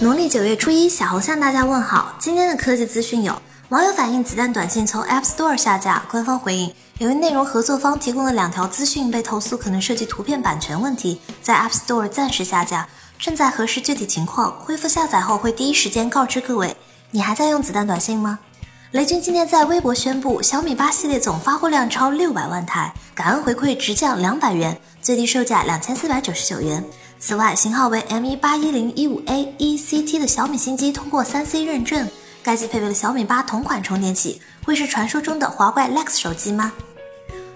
农历九月初一，小红向大家问好。今天的科技资讯有：网友反映子弹短信从 App Store 下架，官方回应，由于内容合作方提供的两条资讯被投诉可能涉及图片版权问题，在 App Store 暂时下架，正在核实具体情况，恢复下载后会第一时间告知各位。你还在用子弹短信吗？雷军今天在微博宣布，小米八系列总发货量超六百万台，感恩回馈直降两百元，最低售价两千四百九十九元。此外，型号为 M 一八一零一五 A ECT 的小米新机通过三 C 认证，该机配备了小米八同款充电器，会是传说中的华怪 Lex 手机吗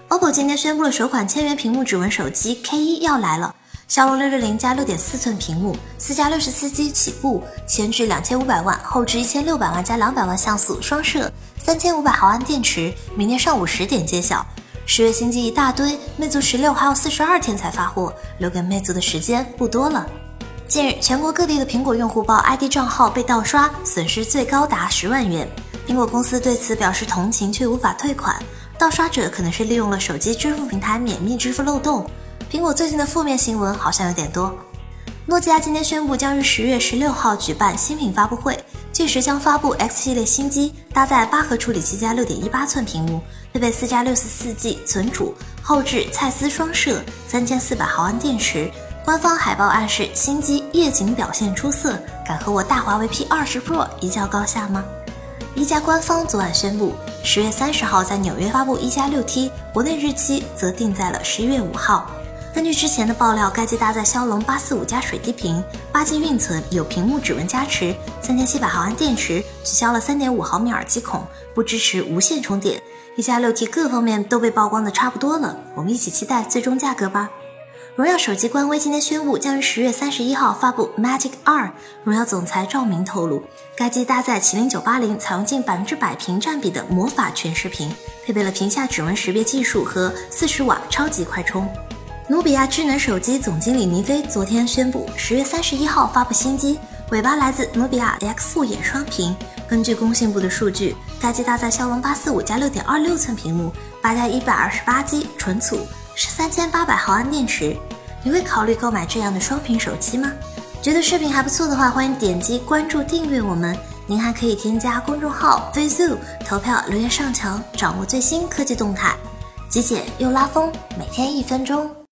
？OPPO 今天宣布了首款千元屏幕指纹手机 K 一要来了。骁龙六六零加六点四寸屏幕，四加六十四 G 起步，前置两千五百万，后置一千六百万加两百万像素双摄，三千五百毫安电池，明天上午十点揭晓。十月新机一大堆，魅族十六还有四十二天才发货，留给魅族的时间不多了。近日，全国各地的苹果用户报 ID 账号被盗刷，损失最高达十万元。苹果公司对此表示同情，却无法退款。盗刷者可能是利用了手机支付平台免密支付漏洞。苹果最近的负面新闻好像有点多。诺基亚今天宣布将于十月十六号举办新品发布会，届时将发布 X 系列新机，搭载八核处理器加六点一八寸屏幕，配备四加六十四 G 存储，后置蔡司双摄，三千四百毫安电池。官方海报暗示新机夜景表现出色，敢和我大华为 P 二十 Pro 一较高下吗？一加官方昨晚宣布，十月三十号在纽约发布一加六 T，国内日期则定在了十一月五号。根据之前的爆料，该机搭载骁龙八四五加水滴屏，八 G 运存，有屏幕指纹加持，三千七百毫安电池，取消了三点五毫米耳机孔，不支持无线充电。一加六 T 各方面都被曝光的差不多了，我们一起期待最终价格吧。荣耀手机官微今天宣布，将于十月三十一号发布 Magic 二。荣耀总裁赵明透露，该机搭载麒麟九八零，采用近百分之百屏占比的魔法全视屏，配备了屏下指纹识别技术和四十瓦超级快充。努比亚智能手机总经理倪飞昨天宣布，十月三十一号发布新机，尾巴来自努比亚 X 护眼双屏。根据工信部的数据，该机搭载骁龙八四五加六点二六寸屏幕，八加一百二十八 G 存储，是三千八百毫安电池。你会考虑购买这样的双屏手机吗？觉得视频还不错的话，欢迎点击关注订阅我们。您还可以添加公众号 VZOO 投票留言上墙，掌握最新科技动态，极简又拉风，每天一分钟。